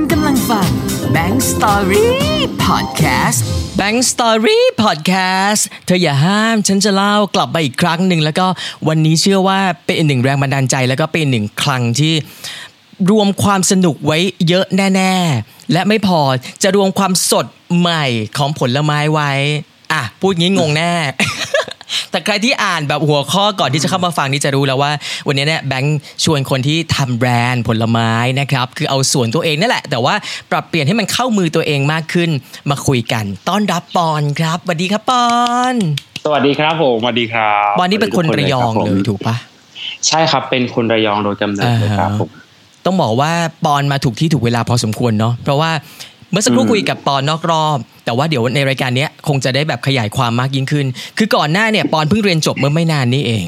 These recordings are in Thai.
คุณกำลังฟัง Bank Story Podcast Bank Story Podcast เธออย่าห้าม ฉันจะเล่ากลับมาอีกครั้งหนึ่งแล้วก็วันนี้เชื่อว่าเป็นหนึ่งแรงบันดาลใจ แล้วก็เป็นหนึ่งคลังที่รวมความสนุกไว้เยอะแน่ ๆ และไม่พอจะรวมความสดใหม่ของผลไม้ไว้ อะ พูดงี้งงแน่ แต่ใครที่อ่านแบบหัวข้อก่อนที่จะเข้ามาฟังนี่จะรู้แล้วว่า วันนี้เนี่ยแบงค์ชวนคนที่ทำแบรนด์ผลไม้นะครับคือเอาส่วนตัวเองนั่นแหละ แต่ว่าปรับเปลี่ยนให้มันเข้ามือตัวเองมากขึ้นมาคุยกัน ต้อนรับปอนครับสวัสดีครับปอนสวัสดีครับผมสวัสดีครับปอนนี่เป็นคนระยองเลยถูกปะใช่ครับเป็นคนระยองโดยกำเนิดเลยครับผมต้องบอกว่าปอนมาถูกที่ถูกเวลาพอสมควรเนาะเพราะว่า เมื่อสักครู่อืมคุยกับปอนนอกรอบ แต่ว่าเดี๋ยวในรายการเนี้ยคงจะได้แบบขยายความมากยิ่งขึ้น คือก่อนหน้าเนี่ยปอนเพิ่งเรียนจบเมื่อไม่นานนี้เอง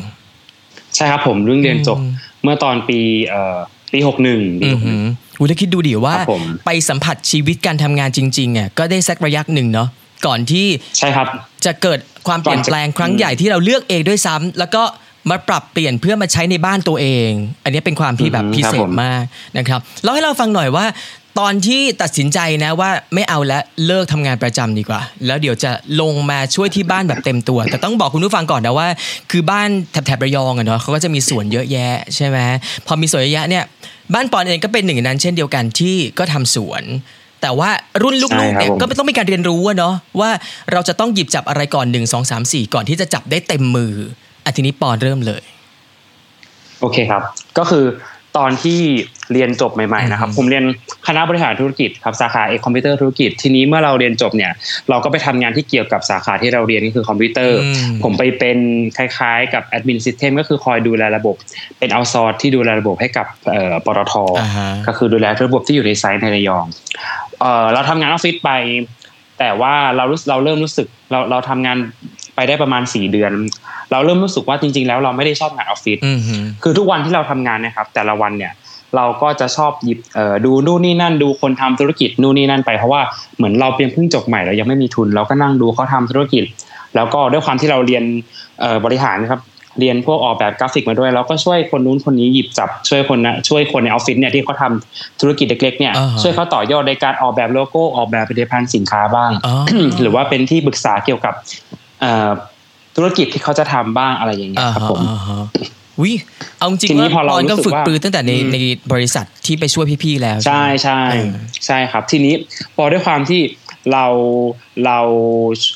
ใช่ครับผมเรื่องเรียนจบอืมเมื่อตอนปีเอ่อปีหกหนึ่งปีอืหอกหหืนึ่งออุ้ยแล้วคิดดูดิว่าครับผมไปสัมผัสชีวิตการทำงานจริงๆอะก็ได้สักระยะหนึ่งเนาะก่อนที่ใช่ครับจะเกิดความเปลี่ยนแปลงครั้งใหญ่ที่เราเลือกเองด้วยซ้ำแล้วก็มาปรับเปลี่ยนเพื่อมาใช้ในบ้านตัวเอง อันนี้เป็นความที่แบบอือฮึพิครับเศผษมมากนะครับเล่าให้เราฟังหน่อยว่า ตอนที่ตัดสินใจนะว่าไม่เอาแล้วเลิกทำงานประจำดีกว่า แล้วเดี๋ยวจะลงมาช่วยที่บ้านแบบเต็มตัว แต่ต้องบอกคุณผู้ฟังก่อนนะว่า คือบ้านแถบๆระยองอะเนาะเขาก็จะมีสวนเยอะแยะใช่ไหมพอมีสวนเยอะแยะเนี่ยบ้านปอนเองก็เป็นหนึ่งในนั้น เช่นเดียวกันที่ก็ทำสวน แต่ว่ารุ่นลูกๆเนี่ยใช่ครับผมก็ต้องมีการเรียนรู้อะเนาะว่าเราจะต้องหยิบจับอะไรก่อนหนึ่งสองสามสี่ก่อนที่จะจับได้เต็มมืออะทีนี้ปอนเริ่มเลย โอเคครับ ก็คือ ตอนที่เรียนจบใหม่ๆนะครับอืมผมเรียนคณะบริหารธุรกิจครับสาขาเอกคอมพิวเตอร์ธุรกิจทีนี้เมื่อเราเรียนจบเนี่ยเราก็ไปทำงานที่เกี่ยวกับสาขาที่เราเรียนก็คือคอมพิวเตอร์อืมผมไปเป็นคล้ายๆ กับ admin system ก็คือคอยดูแลระบบ เป็น outsource ที่ดูแลระบบให้กับเอ่อปตทอ่าฮะก็คือดูแลระบบที่อยู่ใน site ในระยองเอ่อเราทำงานออฟฟิศไป แต่ว่าเรารู้เราเริ่มรู้สึกเราเราทำงาน ไปได้ประมาณสี่เดือน เราเริ่มรู้สึกว่าจริง ๆ แล้วเราไม่ได้ชอบงานออฟฟิศอือหือคือทุกวันที่เราทำงานเนะครับ แต่ละวันเนี่ยเราก็จะชอบหยิบเอ่อดูนู่นนี่นั่น ดูคนทำธุรกิจนู่นนี่นั่นไปเพราะว่าเหมือนเราเพียงเพิ่งจบใหม่เรายังไม่มีทุน เราก็นั่งดูเขาทำธุรกิจ แล้วก็ด้วยความที่เราเรียนเอ่อบริหารนะครับเรียนพวกออกแบบกราฟิกมาด้วยเราก็ช่วยคนนู้นคนนี้หยิบจับช่วยคนนะช่วยคนในออฟฟิศเนี่ยที่เขาทำธุรกิจเล็กๆเนี่ยอ่าฮะช่วยเขาต่อยอดในการออกแบบโลโก้ออกแบบผลิตภัณฑ์สินค้าบ้างอ๋อหรือว่าเป็นที่ปรึกษาเกี่ยวกับเอ่อ ธุรกิจที่เขาจะทำบ้างอะไรอย่างเงี้ยอ่าครับฮะผมอ่าฮะวิเอาจริงทีนี้ว่าพอเราปอนก็รู้สึกฝึกว่าปืนตั้งแต่ในอืมในบริษัทที่ไปช่วยพี่ๆแล้ว ใช่ไหมใช่เออใช่ครับ ทีนี้พอด้วยความที่เราเรา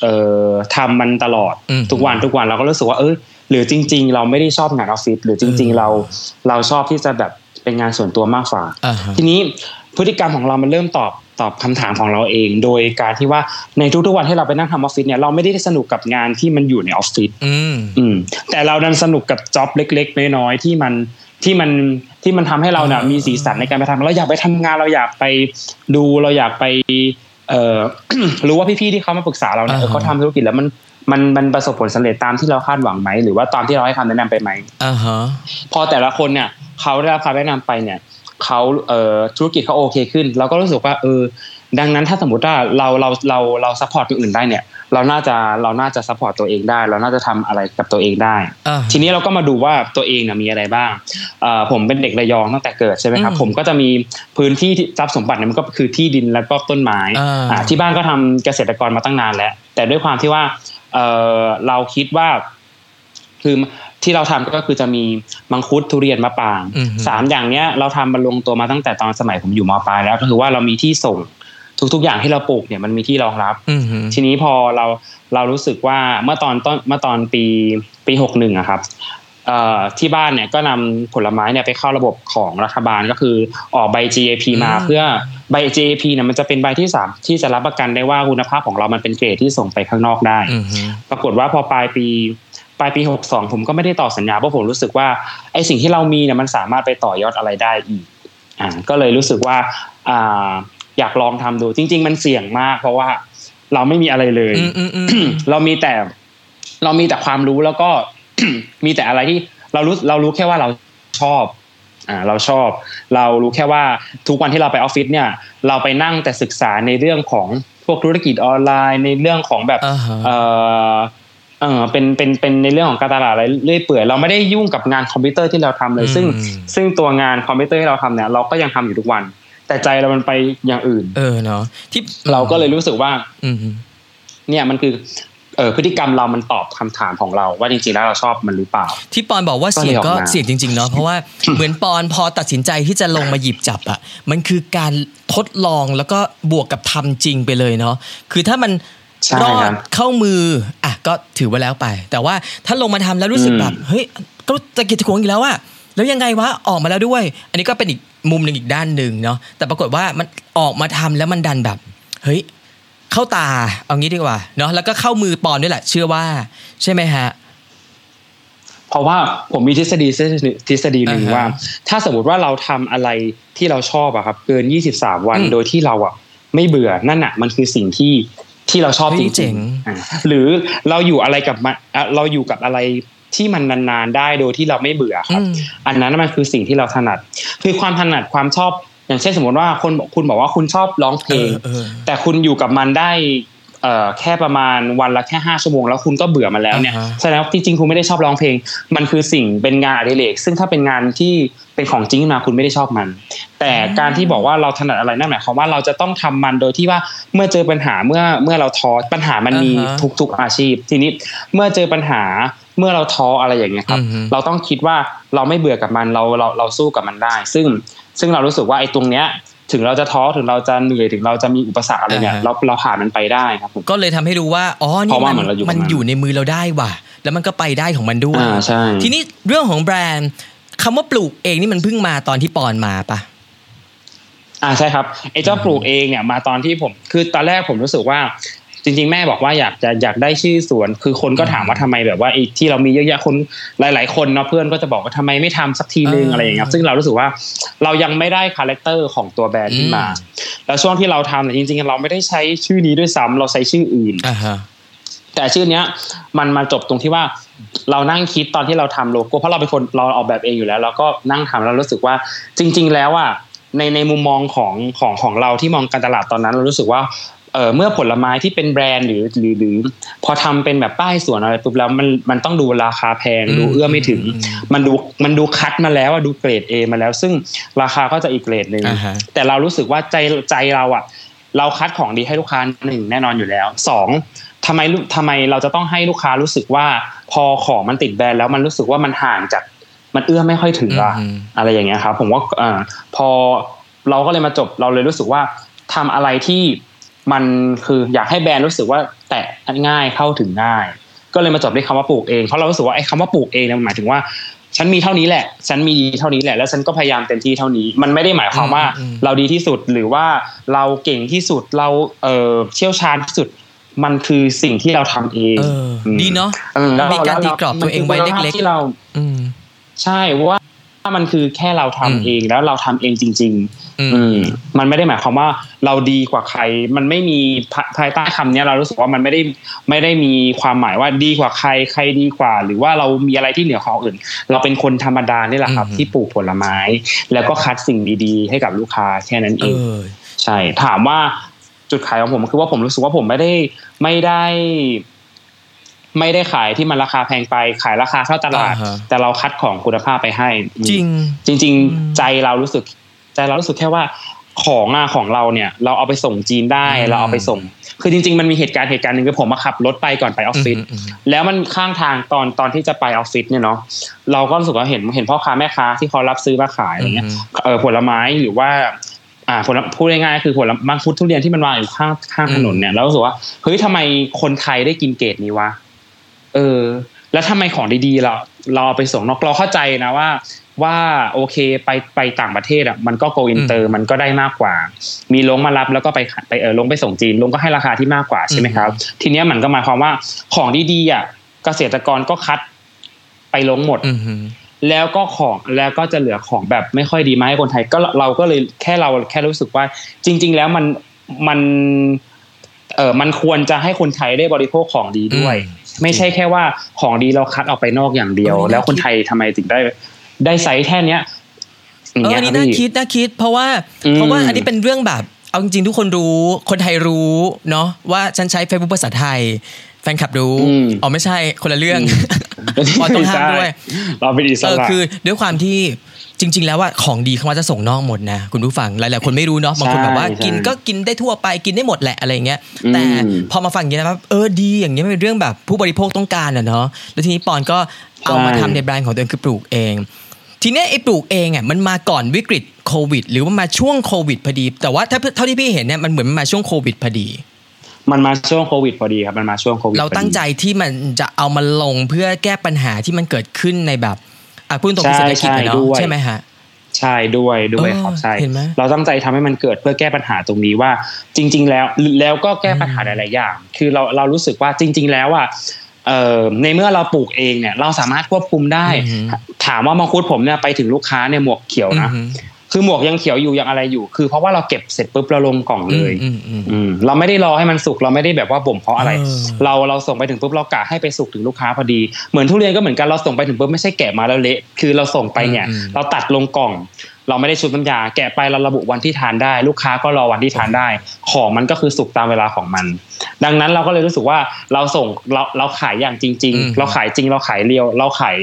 เอ่อทำมันตลอดอืมทุกวันทุกวันเราก็รู้สึกว่าเออหรือจริง ๆ เราไม่ได้ชอบงานออฟฟิศหรือจริงอืมๆเราเราชอบที่จะแบบเป็นงานส่วนตัวมากกว่าอ่าฮะทีนี้ พฤติกรรมของเรามันเริ่มตอบตอบคำถามของเราเอง โดยการที่ว่าในทุกๆวันที่เราไปนั่งทำออฟฟิศเนี่ยเราไม่ได้สนุกกับงานที่มันอยู่ในออฟฟิศอืมอืมแต่เราดันสนุกกับ job เล็ก ๆ น้อยๆที่มันที่มันที่มันทำให้เราเนี่ยอ่ามีมีสีสันในการไปทำเราอยากไปทำงานเราอยากไปดูเราอยากไป เอ่อรู้ว่าพี่ๆที่เขามาปรึกษาเราเนี่ยเออเขาทำธุรกิจแล้วมันมันมันประสบผลสำเร็จตามที่เราคาดหวังไหมหรือว่าตามที่เราให้คำแนะนำไปไหมอ่าฮะพอแต่ละคนเนี่ยเขาได้รับคำแนะนำไปเนี่ย เขาเอ่อธุรกิจเขาโอเคขึ้นเราก็รู้สึกว่าเออดังนั้นถ้าสมมติว่าเราเราเราเรา support คนอื่นได้เนี่ย เราน่าจะเราน่าจะ support ตัวเองได้ เราน่าจะทำอะไรกับตัวเองได้อ่าทีนี้เราก็มาดูว่าตัวเองนะมีอะไรบ้างเอ่อผมเป็นเด็กระยองตั้งแต่เกิดใช่ไหมครับอืมผมก็จะมีพื้นที่ที่ทรัพย์สมบัติเนี่ยมันก็คือที่ดินแล้วก็ต้นไม้อ่าอ่าที่บ้านก็ทำเกษตรกรมาตั้งนานแล้ว แต่ด้วยความที่ว่าเอ่อเราคิดว่าคือ ที่เราทำก็คือจะมีมังคุดทุเรียนมะปรางอือฮึสามอย่างเนี้ยเราทำมันลงตัวมาตั้งแต่ตอนสมัยผมอยู่มปลายแล้วก็คือว่าเรามีที่ส่งทุก ๆ อย่างที่เราปลูกเนี่ยมันมีที่รองรับอืมฮึทีนี้พอเราเรารู้สึกว่าเมื่อตอนต้นเมื่อตอนปีปีหกหนึ่งอะครับเอ่อที่บ้านเนี่ยก็นำผลไม้เนี่ยไปเข้าระบบของรัฐบาลก็คือออกใบ GAP มาเพื่อใบ GAP เนี่ยมันจะเป็นใบที่สามที่จะรับประกันได้ว่าคุณภาพของเรามันเป็นเกรดที่ส่งไปข้างนอกได้อืมฮึปรากฏว่าพอปลายปี ปลายปี 62 ผมก็ไม่ได้ต่อสัญญาเพราะผมรู้สึกว่าไอ้สิ่งที่เรามีเนี่ยมันสามารถไปต่อยอดอะไรได้อีกอ่าก็เลยรู้สึกว่าอ่าอยากลองทำดูจริง ๆ มันเสี่ยงมาก เพราะว่าเราไม่มีอะไรเลยอืมอืมอืมเรามีแต่ เรามีแต่ความรู้แล้วก็มีแต่อะไรที่เรารู้เรารู้แค่ว่าเราชอบอ่าเราชอบ เรารู้แค่ว่าทุกวันที่เราไปออฟฟิศเนี่ย เราไปนั่งแต่ศึกษาในเรื่องของพวกธุรกิจออนไลน์ในเรื่องของแบบอ่าฮะเออ เออเป็นเป็นเป็นในเรื่องของการตลาดอะไรเรื่อยเปื่อยเราไม่ได้ยุ่งกับงานคอมพิวเตอร์ที่เราทำเลย ซึ่งอืมซึ่งตัวงานคอมพิวเตอร์ที่เราทำเนี่ยเราก็ยังทำอยู่ทุกวัน แต่ใจเรามันไปอย่างอื่น เออเนาะที่เราก็เลยรู้สึกว่า อืมเนี่ยมันคือเออพฤติกรรมเรามันตอบคำถามของเราว่าจริงๆแล้วเราชอบมันหรือเปล่า ที่ปอนบอกว่าก็เสี่ยงเลยออกก็มาเสี่ยงจริงๆเนาะเพราะว่าเหมือนปอนพอตัดสินใจที่จะลงมาหยิบจับอะมันคือการทดลองแล้วก็บวกกับทำจริงไปเลยเนาะคือถ้ามันใช่ รอครัดบเข้ามืออะก็ถือว่าแล้วไป แต่ว่าถ้าลงมาทำแล้วรู้สึกอืมแบบเฮ้ยก็ตะกิดตะขวงอีกแล้วอะแล้วยังไงวะออกมาแล้วด้วย อันนี้ก็เป็นอีกมุมหนึ่งอีกด้านหนึ่งเนาะแต่ปรากฏว่ามันออกมาทำแล้วมันดันแบบ เฮ้ยเข้าตาเอางี้ดีกว่าเนาะแล้วก็เข้ามือปอนด้วยแหละ เชื่อว่า ใช่ไหมฮะเพราะว่าผมมีทฤษฎีทฤษฎีหนึ่งอ่าฮะว่า ถ้าสมมติว่าเราทำอะไรที่เราชอบอะครับ เกิน23วันอืมโดยที่เราอะไม่เบื่อนั่นอะมันคือสิ่งที่ ที่เราชอบเฮ้จยเจ๋ริงงๆอะหรือเราอยู่อะไรกับมันอะเราอยู่กับอะไรที่มันนานๆได้โดยที่เราไม่เบื่อครับอืมอันนั้นมันคือสิ่งที่เราถนัด คือความถนัดความชอบ อย่างเช่นสมมติว่าคนคุณบอกว่าคุณชอบร้องเพลงเออเออแต่คุณอยู่กับมันได้ เอ่อแค่ประมาณวันละแค่ห้าชั่วโมงแล้วคุณก็เบื่อมันแล้วเนี่ยอ่าฮะแสดงว่าจริงๆคุณไม่ได้ชอบร้องเพลง มันคือสิ่งเป็นงานอดิเรกซึ่งถ้าเป็นงานที่เป็นของจริงขึ้นมาคุณไม่ได้ชอบมัน แต่การที่บอกว่าเราถนัดอะไรนั่นหมายความว่าเราจะต้องทำมันโดยที่ว่าเมื่อเจอปัญหาเมื่อเมื่อเราท้อปัญหามันมีอ่าฮะทุกๆอาชีพ ทีนี้เมื่อเจอปัญหาเมื่อเราท้ออะไรอย่างเงี้ยครับอือฮึเราต้องคิดว่าเราไม่เบื่อกับมันเราเราเราสู้กับมันได้ ซึ่งซึ่งเรารู้สึกว่าไอ้ตรงเนี้ย ถึงเราจะท้อถึงเราจะเหนื่อยถึงเราจะมีอุปสรรคอะไรเนี่ยอ่าฮะเราเราผ่านมันไปได้ครับผมก็เลยทำให้รู้ว่าอ๋อเพนี่ราะว่ามันเหมือนเราอยู่กับมันมันอยู่ในมือเราได้ว่ะ แล้วมันก็ไปได้ของมันด้วยอ่าใช่ทีนี้เรื่องของแบรนด์คำว่าปลูกเองนี่มันเพิ่งมาตอนที่ปอนมาปะอ่าใช่ครับไอ้เจ้าปลูกเองเนี่ยมาตอนที่ผม คือตอนแรกผมรู้สึกว่า จริง ๆ แม่บอกว่าอยากจะอยากได้ชื่อสวน คือคนก็ถามว่าทำไมแบบว่าไอ้ที่เรามีเยอะแยะคนหลาย ๆ คนเนาะเพื่อนก็จะบอกว่าทำไมไม่ทำสักทีนึงอ่าอะไรอย่างเงี้ยซึ่งเรารู้สึกว่าเรายังไม่ได้ character ของตัวแบรนด์ขึ้นมาอืมแล้วช่วงที่เราทำเนี่ยจริง ๆ เราไม่ได้ใช้ชื่อนี้ด้วยซ้ำเราใช้ชื่ออื่นอ่าฮะแต่ชื่อเนี้ยมันมาจบตรงที่ว่าเรานั่งคิดตอนที่เราทำโลโก้เพราะเราเป็นคนเราออกแบบเองอยู่แล้ว แล้วก็นั่งทำแล้วรู้สึกว่าจริง ๆ แล้วอะในในมุมมองของของของเราที่มองการตลาดตอนนั้น เรารู้สึกว่า เออเมื่อผลไม้ที่เป็นแบรนด์หรือหรือหรือ พอทำเป็นแบบป้ายสวนอะไรปุ๊บแล้วมันมันต้องดูราคาแพงอืมดูเอื้อไม่ถึงอืมมันดูมันดูคัดมาแล้วอะดูเกรด A มาแล้ว ซึ่งราคาก็จะอีกเกรดหนึ่งอ่าฮะแต่เรารู้สึกว่าใจใจเราอะเราคัดของดีให้ลูกค้าหนึ่งแน่นอนอยู่แล้วสองทำไมลูกทำไมเราจะต้องให้ลูกค้ารู้สึกว่า พอของมันติดแบรนด์แล้วมันรู้สึกว่ามันห่างจากมันเอื้อไม่ค่อยถึงอะอืมอะไรอย่างเงี้ยครับผมว่าอ่าพอเราก็เลยมาจบเราเลยรู้สึกว่าทำอะไรที่ มันคืออยากให้แบรนด์รู้สึกว่าแตะง่ายเข้าถึงง่าย ก็เลยมาจบด้วยคำว่าปลูกเองเพราะเรารู้สึกว่าไอ้คำว่าปลูกเองเนี่ยมันหมายถึงว่าฉันมีเท่านี้แหละ ฉันมีดีเท่านี้แหละ แล้วฉันก็พยายามเต็มที่เท่านี้ มันไม่ได้หมายความว่าอืมอืมเราดีที่สุดหรือว่าเราเก่งที่สุด เราเออเชี่ยวชาญที่สุด มันคือสิ่งที่เราทำเองเอออมดีเนาะเออแล้วมีการตีกรอบตัวเองไว้เล็กๆๆที่เราอืมใช่ว่ามันคือแค่เราทำอืมเองแล้วเราทำเองจริงอืมๆ อืมมันไม่ได้หมายความว่าเราดีกว่าใคร มันไม่มีภาภายใต้คำเนี้ยเรารู้สึกว่ามันไม่ได้ไม่ได้มีความหมายว่าดีกว่าใครใครดีกว่า หรือว่าเรามีอะไรที่เหนือกว่าคนอื่น เราเป็นคนธรรมดานี่แหละครับอืมที่ปลูกผลไม้ แล้วก็คัดสิ่งดีๆ ให้กับลูกค้าแค่นั้นเอเองอใช่ ถามว่าจุดขายของผมคือว่าผมรู้สึกว่าผมไม่ได้ไม่ได้ไม่ได้ขายที่มันราคาแพงไปขายราคาเท่าตลาดอ่าฮะแต่เราคัดของคุณภาพไปให้อืมจริง จริงอืมๆใจเรารู้สึก ใจเรารู้สึกแค่ว่าของอะของเราเนี่ย เราเอาไปส่งจีนได้อืมเราเอาไปส่ง คือจริง ๆ มันมีเหตุการณ์เหตุการณ์หนึ่งคือผมมาขับรถไปก่อนไปออฟฟิศอืมอืมแล้วมันข้างทางตอนตอนที่จะไปออฟฟิศเนี่ยเนาะเราก็รู้สึกว่าเห็นเห็นพ่อค้าแม่ค้าที่เขารับซื้อมาขายอะไรเงี้ยอืมเออผลไม้หรือว่าอ่าผลพูดง่ายๆคือผลมังคุดทุเรียนที่มันวางอยู่ข้างข้างถนนเนี่ยเรารู้สึกว่าเฮ้ยทำไมคนไทยได้กินเกรดนี้วะเออ แล้วทำไมของดีๆเราเราเอาไปส่งนอกเราเข้าใจนะว่า ว่าโอเคไปไปต่างประเทศอะมันก็ go inter มันก็ได้มากกว่า มีล้งมารับแล้วก็ไปขายไปเออล้งไปส่งจีนล้งก็ให้ราคาที่มากกว่าใช่ไหมครับ ทีเนี้ยมันก็หมายความว่าของดีๆอะเกษตรกรก็คัดไปล้งหมดอืมอืมแล้วก็ของแล้วก็จะเหลือของแบบไม่ค่อยดีมาให้คนไทยก็เราก็เลยแค่เราแค่รู้สึกว่า จริง ๆ แล้วมันมันเออมันควรจะให้คนไทยได้บริโภคของดีด้วยอืมไม่ใช่แค่ว่าของดีเราคัดออกไปนอกอย่างเดียวเออนี่น่าแล้วคนไทยทำไมถึงได้ ได้ไซส์แค่เนี้ยอย่างเออเงี้ยอันนี้รับน่าพี่คิดน่าคิด เพราะว่าอืมเพราะว่าอันนี้เป็นเรื่องแบบ เอาจริงๆทุกคนรู้ คนไทยรู้เนาะว่าฉันใช้ Facebook ภาษาไทยแฟนคลับรู้อืมอ๋อไม่ใช่คนละเรื่องปอต้องห้ามด้วยเราเป็นอิสเออระคือด้วยความที่จริง ๆ แล้วว่าของดีเขาว่าจะส่งนอกหมดนะคุณผู้ฟังหลายๆคนไม่รู้เนาะบางคนแบบว่าใช่กินก็กินได้ทั่วไปกินได้หมดแหละอะไรเงี้ยอืมแต่พอมาฟังอย่างนี้นะครับเออดีอย่างเงี้ยมันเป็นเรื่องแบบผู้บริโภคต้องการอะเนาะแล้วทีนี้ปอนก็เอามาทำในแบรนด์ของตัวเองคือปลูกเอง ทีเนี้ยไอ้ปลูกเองอะมันมาก่อนวิกฤตโควิด หรือว่ามาช่วงโควิดพอดี แต่ว่าถ้าเท่าที่พี่เห็นเนี่ยมันเหมือนมันมาช่วงโควิดพอดีมันมาช่วงโควิดพอดีครับมันมาช่วงโควิดเราพอดีตั้งใจที่มันจะเอามาลงเพื่อแก้ปัญหาที่มันเกิดขึ้นในแบบอะพูดตรงๆใช่เศรษฐกิจอะเนาะใช่ด้วยใช่ไหมฮะใช่ด้วยด้วยเออครับใช่เห็นไหมเราตั้งใจทำให้มันเกิดเพื่อแก้ปัญหาตรงนี้ว่าจริง ๆ แล้วแล้วก็แก้ปัญหาหลายๆอย่าง คือเราเรารู้สึกว่าจริง ๆ แล้วอะเอ่อ ในเมื่อเราปลูกเองเนี่ยเราสามารถควบคุมได้อือหือถามว่ามังคุดผมเนี่ยไปถึงลูกค้าเนี่ยหมวกเขียวนะอืมคือหมวกยังเขียวอยู่ยังอะไรอยู่ คือเพราะว่าเราเก็บเสร็จปุ๊บเราลงกล่องเลยอืมอืมอืมอืมเราไม่ได้รอให้มันสุกเราไม่ได้แบบว่าบ่มเพราะอะไรเออเราเราส่งไปถึงปุ๊บเรากะให้ไปสุกถึงลูกค้าพอดีเหมือนทุเรียนก็เหมือนกันเราส่งไปถึงปุ๊บไม่ใช่แกะมาแล้วเละคือเราส่งไปเนี่ยอืมเราตัดลงกล่อง เราไม่ได้ชุบน้ำยาแกะไปเราระบุวันที่ทานได้ ลูกค้าก็รอวันที่ทานได้ ของมันก็คือสุกตามเวลาของมัน ดังนั้นเราก็เลยรู้สึกว่าเราส่งเราเราขายอย่างจริงอืมๆเราขายจริงเราขายเรียว เราขาย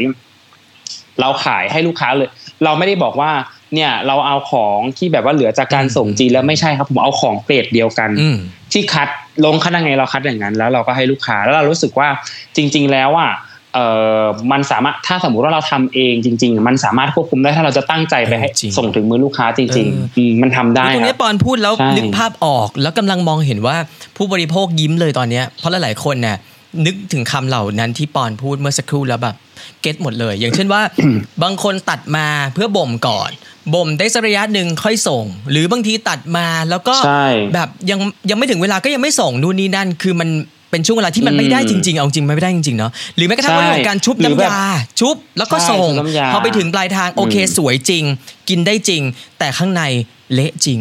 เราขายให้ลูกค้าเลย เราไม่ได้บอกว่าเนี่ยเราเอาของที่แบบว่าเหลือจากการส่งจีนแล้วไม่ใช่ครับผมเอาของเกรดเดียวกันอืมที่คัดลงคัดยังไงเราคัดอย่างนั้น แล้วเราก็ให้ลูกค้าแล้วเรารู้สึกว่าจริง ๆ แล้วอะ เออมันสามารถถ้าสมมุติว่าเราทำเองจริง ๆ มันสามารถควบคุมได้ถ้าเราจะตั้งใจไปให้เออจริงส่งถึงมือลูกค้าจริงเออๆอืมมันทำได้ตรงคนี้รับปอนพูดแล้วใช่นึกภาพออก แล้วกำลังมองเห็นว่าผู้บริโภคยิ้มเลยตอนเนี้ยเพราะหลายๆคนเนี่ยนึกถึงคำเหล่านั้นที่ปอนพูดเมื่อสักครู่แล้วแบบเก็ตหมดเลย อย่างเช่นว่า บางคนตัดมาเพื่อบ่มก่อนบ่มได้สักระยะหนึ่งค่อยส่ง หรือบางทีตัดมาแล้วก็ใช่แบบยังยังไม่ถึงเวลาก็ยังไม่ส่งนู่นนี่นั่นคือมัน เป็นช่วงเวลาที่มันไม่ได้จริงๆ เอาจริงมันไม่ได้จริงๆเนาะหรือแม้กระทั่งใช่เรื่องของการชุบหรือน้ำแบบยาชุบแล้วก็ใช่ส่งชุบน้ำยาพอไปถึงปลายทางโอเคอืมสวยจริง กินได้จริง แต่ข้างในเละจริง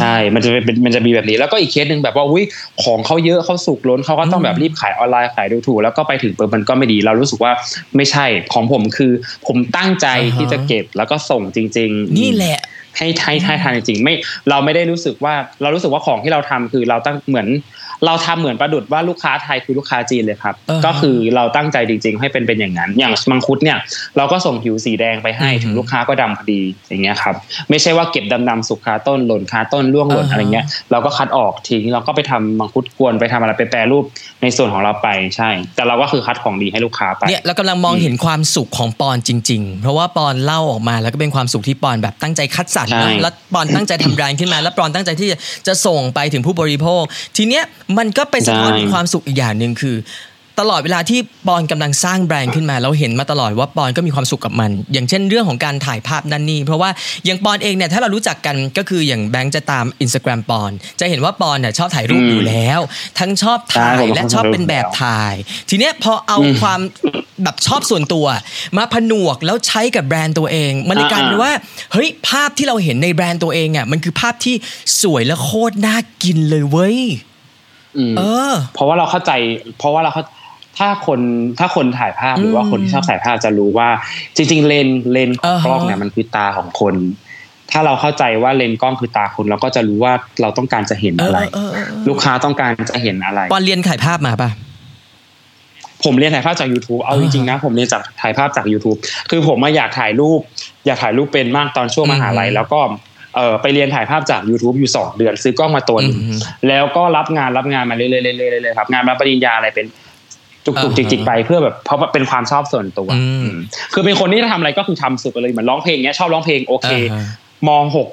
ใช่ มันจะเป็นมันจะมีแบบนี้ แล้วก็อีกเคสหนึ่งแบบว่าอุ้ยของเขาเยอะเขาสุกล้นเขาก็ต้องแบบรีบขายออนไลน์ขายดูถูกแล้วก็ไปถึงปุ๊บมันก็ไม่ดี เรารู้สึกว่าไม่ใช่ของผมคือ ผมตั้งใจอ่าฮะที่จะเก็บแล้วก็ส่งจริง ๆ นี่แหละ ให้ให้ให้ทานจริงๆไม่ เราไม่ได้รู้สึกว่าเรารู้สึกว่าของที่เราทำคือเราตั้งเหมือน เราทำเหมือนประดุดว่าลูกค้าไทยคือลูกค้าจีนเลยครับอ่าฮะก็คือเราตั้งใจจริง ๆ ให้เป็นเป็นอย่างนั้น อย่างมังคุดเนี่ยเราก็ส่งผิวสีแดงไปให้อืมถึงลูกค้าก็ดำพอดีอย่างเงี้ยครับ ไม่ใช่ว่าเก็บดำๆสุกคาต้นหล่นคาต้นร่วงหล่นอ่าฮะอะไรเงี้ยเราก็คัดออกทิ้งเราก็ไปทำมังคุดกวนไปทำอะไรไปแปรรูปในส่วนของเราไปใช่ แต่เราก็คือคัดของดีให้ลูกค้าไปเนี่ยเรากำลังมองเห็นความสุขของปอนจริง ๆ เพราะว่าปอนเล่าออกมาแล้วก็เป็นความสุขที่ปอนแบบตั้งใจคัดสรรใช่นะแล้วปอนตั้งใจทำแบรนด์ขึ้นมา แล้วปอนตั้งใจที่จะจะส่งไปถึงผู้บริโภค ทีเนี้ยมันก็เป็นสะท้อนถึงความสุขอีกอย่างหนึ่งคือ ตลอดเวลาที่ปอนกำลังสร้างแบรนด์ขึ้นมาเราเห็นมาตลอดว่าปอนก็มีความสุขกับมัน อย่างเช่นเรื่องของการถ่ายภาพนั่นนี่เพราะว่าอย่างปอนเองเนี่ยถ้าเรารู้จักกันก็คืออย่างแบงค์จะตาม Instagram ปอน จะเห็นว่าปอนเนี่ยชอบถ่ายรูปอืมอยู่แล้ว ทั้งชอบถ่าใช่ยผมและชอบชอบถ่ายรูปเป็นแบบแล้วถ่าย ทีเนี้ยพอเอาอืมความแบบชอบส่วนตัว มาผนวกแล้วใช้กับแบรนด์ตัวเอง มันเลยกลายเป็นอ่าว่าเฮ้ยภาพที่เราเห็นในแบรนด์ตัวเองอะมันคือภาพที่สวยและโคตรน่ากินเลยเว้ยอืม เออ เพราะว่าเราเข้าใจ เพราะว่าเราเข้าถ้าคนถ้าคนถ่ายภาพหรือว่าอืมคนที่ชอบถ่ายภาพจะรู้ว่า จริง ๆ เลนเลนของอ่าฮะกล้องเนี่ยมันคือตาของคน ถ้าเราเข้าใจว่าเลนส์กล้องคือตาคนเราก็จะรู้ว่าเราต้องการจะเห็นเอออะไรเออเออเออลูกค้าต้องการจะเห็นอะไรปอนเรียนถ่ายภาพมาป่ะผมเรียนถ่ายภาพจาก YouTube เอาอ่าจริงๆนะ ผมเรียนจากถ่ายภาพจาก YouTube คือผมมาอยากถ่ายรูป อยากถ่ายรูปเป็นมากตอนช่วงอืมมหาลัยแล้วก็ เออไปเรียนถ่ายภาพจาก YouTube อยู่สองเดือน ซื้อกล้องมาตัวหนึงอืมแล้วก็รับงานรับงานมาเรื่อยๆเรื่อยๆเรื่อยๆครับงานรับปริญญาอะไรเป็นจุกอ่าๆจิกๆไปเพื่อแบบเพราะว่าเป็นความชอบส่วนตัวอืมอืมคือเป็นคนที่ทำอะไรก็คือทำสุดไปเลยเหมือนร้องเพลงเนี้ยชอบร้องเพลงโอเคอ่าฮะมองหก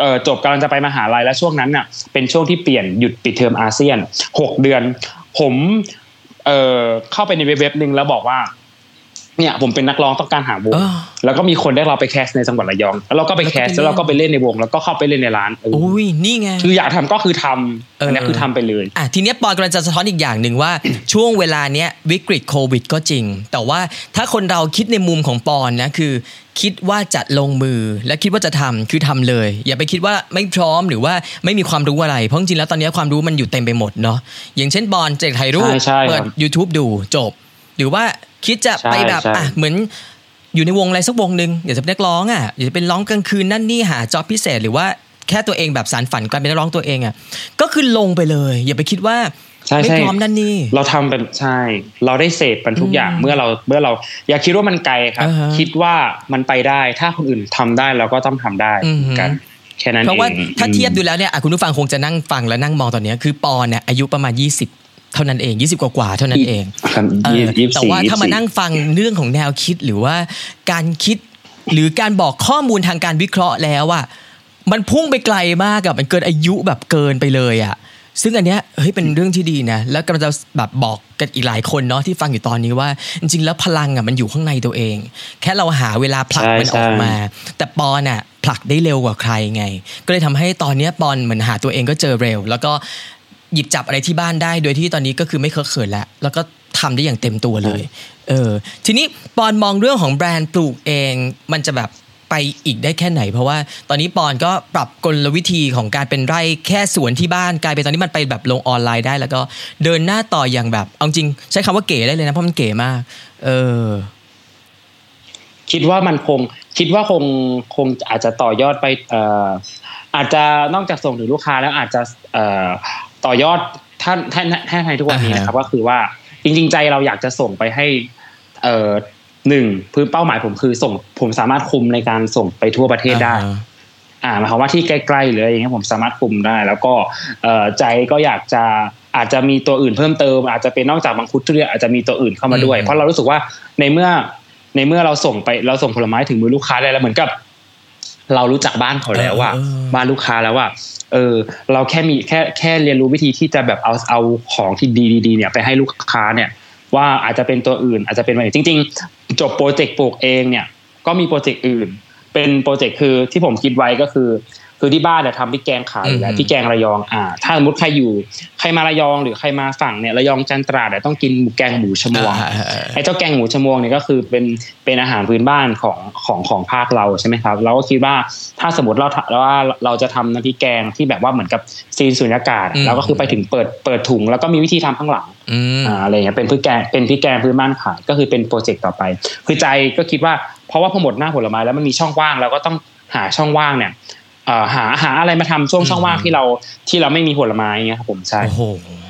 เอ่อจบกำลังจะไปมหาลัยแล้วช่วงนั้นน่ะ เป็นช่วงที่เปลี่ยนหยุดปิดเทอมอาเซียนหกเดือน ผมเอ่อเข้าไปในเว็บๆหนึ่งแล้วบอกว่า เนี่ยผมเป็นนักร้องต้องการหาวงเออแล้วก็มีคนได้เราไปแคสในจังหวัดระยองแล้วเราก็ไปแคสแล้แล้ววก็เราไปเล่นก็ไปเล่นในวง แล้วก็เข้าไปเล่นในร้านเออออุ้ยนี่ไงคืออยากทำก็คือทำเอออัอันนี้คือทำไปเลยอะทีเนี้ยปอนกำลังจะสะท้อนอีกอย่างหนึ่งว่า ช่วงเวลาเนี้ยวิกฤตโควิด ก็จริง แต่ว่าถ้าคนเราคิดในมุมของปอนนะคือ คิดว่าจะลงมือและคิดว่าจะทำคือทำเลย อย่าไปคิดว่าไม่พร้อมหรือว่าไม่มีความรู้อะไรเพราะจริงๆแล้วตอนนี้ความรู้มันอยู่เต็มไปหมดเนาะอย่างเช่นบอลเจกถ่ายรูปใช่ใช่ครับเปิด YouTube ดูจบ หรือว่าคิดจะไปแบบใช่ใช่อะเหมือนอยู่ในวงอะไรสักวงหนึ่งอยากจะเป็นนักร้องอะอยากจะเป็นร้องกลางคืนนั่นนี่หาจ็อบพิเศษ หรือว่าแค่ตัวเองแบบสารฝันการเป็นนักร้องตัวเองอะก็คือลงไปเลย อย่าไปคิดว่าใช่ไม่ใช่พร้อมนั่นนี่เราทำเป็นใช่ เราได้เสพมันทุกอย่างอืมเมื่อเราเมื่อเรา อย่าคิดว่ามันไกลครับอ่าฮะคิดว่ามันไปได้ ถ้าคนอื่นทำได้เราก็ต้องทำได้อืมเหมือนกันแค่นั้นเพราะว่าองถ้าเทียบดูแล้วเนี่ยอะคุณผู้ฟังคงจะนั่งฟังและนั่งมองตอนเนี้ยคือปอนเนี่ยอายุประมาณ 20 เท่านั้นเอง 20 กว่าๆเท่านั้นเองครับเออยี่สิบแต่สี่ว่าถ้ามานั่งฟังเรื่องของแนวคิดหรือว่าการคิดหรือการบอกข้อมูลทางการวิเคราะห์แล้วอะมันพุ่งไปไกลมากอะมันเกินอายุแบบเกินไปเลยอะซึ่งอันเนี้ยเฮ้ยเป็นเรื่องที่ดีนะแล้วกำลังจะแบบบอกกันอีกหลายคนเนาะที่ฟังอยู่ตอนนี้ว่า จริง ๆ แล้วพลังอะมันอยู่ข้างในตัวเอง แค่เราหาเวลาผลักใช่มันออกใช่มา แต่ปอนอะผลักได้เร็วกว่าใครไง ก็เลยทำให้ตอนเนี้ยปอนเหมือนหาตัวเองก็เจอเร็ว แล้วก็ หยิบจับอะไรที่บ้านได้ โดยที่ตอนนี้ก็คือไม่เคอะเขินแล้ว แล้วก็ทำได้อย่างเต็มตัวเลย เออ ทีนี้ปอนมองเรื่องของแบรนด์ปลูกเอง มันจะแบบไปอีกได้แค่ไหน เพราะว่าตอนนี้ปอนก็ปรับกลวิธีของการเป็นไร่แค่สวนที่บ้านกลายเป็นตอนนี้มันไปแบบลงออนไลน์ได้ แล้วก็เดินหน้าต่ออย่างแบบ เอาจริงใช้คำว่าเก๋ได้เลยนะเพราะมันเก๋มาก เออ คิดว่ามันคง คิดว่าคงคงอาจจะต่อยอดไป เอ่ออาจจะนอกจากส่งถึงลูกค้าแล้วอาจจะเอ่อ ต่อยอดท่านท่านท่านในทุกวันนี้นะครับ ก็คือว่าจริง ๆ ใจเราอยากจะส่งไปให้ เอ่อหนึ่งพื้นเป้าหมายผมคือส่ง ผมสามารถคุมในการส่งไปทั่วประเทศได้อ่าฮะอ่าหมายความว่าที่ใกล้ๆหรืออะไรอย่างเงี้ยผมสามารถคุมได้ แล้วก็เอ่อใจก็อยากจะอาจจะมีตัวอื่นเพิ่มเติม อาจจะเป็นนอกจากมังคุดทุเรียนอาจจะมีตัวอื่นเข้ามาด้วยอืมเพราะเรารู้สึกว่าในเมื่อในเมื่อเราส่งไปเราส่งผลไม้ถึงมือลูกค้าได้แล้วเหมือนกับ เรารู้จักบ้านเขาแล้วว่าเออบ้านลูกค้าแล้วว่า เออเราแค่มีแค่แค่เรียนรู้วิธีที่จะแบบเอาเอาของที่ดีๆเนี่ยไปให้ลูกค้าเนี่ยว่าอาจจะเป็นตัวอื่นอาจจะเป็นอะไรจริง ๆ จบโปรเจกต์ปลูกเองเนี่ยก็มีโปรเจกต์อื่น เป็นโปรเจกต์คือที่ผมคิดไว้ก็คือ คือที่บ้านเนี่ยทำพริกแกงขายอยู่แล้วอืมพริกแกงระยองอ่า ถ้าสมมติใครอยู่ใครมาระยองหรือใครมาฝั่งเนี่ยระยองจันตราดเนี่ยต้องกินหมูแกงหมูชะมวงอ่าอ่าอ่าไอ้เจ้าแกงหมูชะมวงเนี่ยก็คือเป็นเป็นอาหารพื้นบ้านของของของภาคเราใช่ไหมครับ เราก็คิดว่าถ้าสมมติเราเราว่าเราจะทำน้ำพริกแกงที่แบบว่าเหมือนกับซีนสุญญากาศอืมเราก็คือไปถึงเปิดเปิดถุง แล้วก็มีวิธีทำข้างหลังอืมอ่าอะไรเงี้ยเป็นพริกแกงเป็นพริกแกงพื้นบ้านขายก็คือเป็นโปรเจกต์ต่อไป คือใจก็คิดว่าเพราะว่าพอหมดหน้าผลไม้แล้วมันมีช่องว่างเราก็ต้องหาช่องว่างเนี่ยเอ่อ หาหาอะไรมาทำช่วงช่องว่างที่เราที่เราไม่มีผลไม้เงี้ยครับผมใช่โอ้โห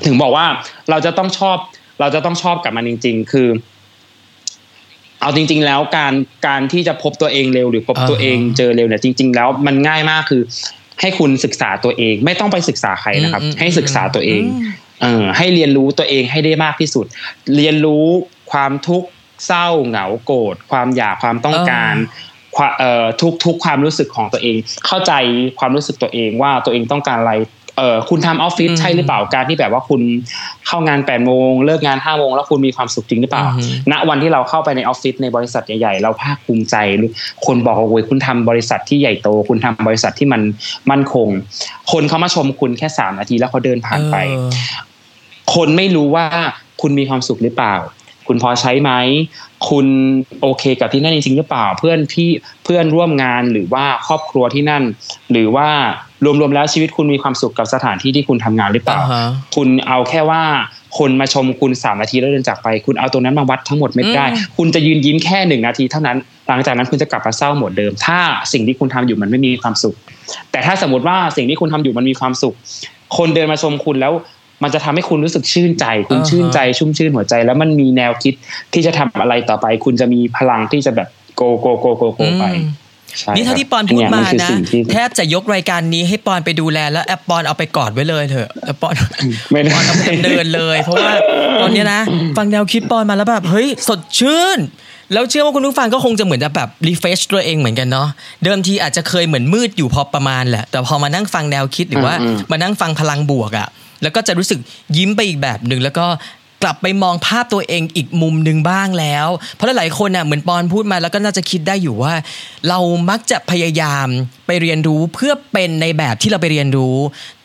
ถึงบอกว่าเราจะต้องชอบ เราจะต้องชอบกับมันจริง ๆ คือ เอาจริง ๆ แล้วการการที่จะพบตัวเองเร็วหรือพบอ่าฮะตัวเองเจอเร็วเนี่ยจริง ๆ แล้วมันง่ายมากคือ ให้คุณศึกษาตัวเอง ไม่ต้องไปศึกษาใครนะครับอืมอืมให้ศึกษาตัวเองอืมเออให้เรียนรู้ตัวเองให้ได้มากที่สุด เรียนรู้ความทุกข์เศร้าเหงาโกรธความอยากความต้องการความเอ่อ ทุกทุกความรู้สึกของตัวเอง เข้าใจความรู้สึกตัวเองว่าตัวเองต้องการอะไรเออคุณทำออฟฟิศอืมใช่หรือเปล่าการที่แบบว่าคุณเข้างาน8ปดโมงเลิกงาน5้าโมงแล้วคุณมีความสุขจริงหรือเปล่าอือฮึณวันที่เราเข้าไปในออฟฟิศในบริษัทใหญ่ๆ เราภาคภูมิใจคนบอกว่าโอ้ยคุณทำบริษัทที่ใหญ่โต คุณทำบริษัทที่มันมั่นคง คนเขามาชมคุณแค่สามนาทีแล้วเขาเดินผ่านไปเออคนไม่รู้ว่าคุณมีความสุขหรือเปล่า คุณพอใช้ไหม คุณโอเคกับที่นั่นจริงๆหรือเปล่า เพื่อนพี่เพื่อนร่วมงานหรือว่าครอบครัวที่นั่น หรือว่ารวมๆแล้วชีวิตคุณมีความสุขกับสถานที่ที่คุณทำงานหรือเปล่าอ่าฮะคุณเอาแค่ว่าคนมาชมคุณสามนาทีแล้วเดินจากไป คุณเอาตรงนั้นมาวัดทั้งหมดไม่ได้อืมคุณจะยืนยิ้มแค่หนึ่งนาทีเท่านั้น หลังจากนั้นคุณจะกลับมาเศร้าหมดเดิม ถ้าสิ่งที่คุณทำอยู่มันไม่มีความสุข แต่ถ้าสมมติว่าสิ่งที่คุณทำอยู่มันมีความสุข คนเดินมาชมคุณแล้ว มันจะทำให้คุณรู้สึกชื่นใจ คุณอ่าฮะชื่นใจชุ่มชื่นหัวใจ แล้วมันมีแนวคิดที่จะทำอะไรต่อไป คุณจะมีพลังที่จะแบบโกโกโกโกโกไปอืมใช่นี่คเท่ารับที่ปอนพูดเยมาคือนะสิ่งที่แทบจะยกรายการนี้ให้ปอนไปดูแลแล้วแอปปอนเอาไปกอดไว้เลยเถอะแอปปอนไม่ได้ปอนเอาไปดำเนินเลย เพราะว่าตอนเนี้ยนะ ฟังแนวคิดปอนมาแล้วแบบเฮ้ยสดชื่น แล้วเชื่อว่าคุณผู้ฟังก็คงจะเหมือนจะแบบ refresh ตัวเองเหมือนกันเนาะเดิมทีอาจจะเคยเหมือนมืดอยู่พอประมาณแหละแต่พอมานั่งฟังแนวคิดหรือว่าอืมมานั่งฟังพลังบวกอะ่ะ แล้วก็จะรู้สึกยิ้มไปอีกแบบหนึ่งแล้วก็กลับไปมองภาพตัวเองอีกมุมหนึ่งบ้างแล้ว เพราะหลายๆคนน่ะเหมือนปอนพูดมาแล้วก็น่าจะคิดได้อยู่ว่า เรามักจะพยายามไปเรียนรู้เพื่อเป็นในแบบที่เราไปเรียนรู้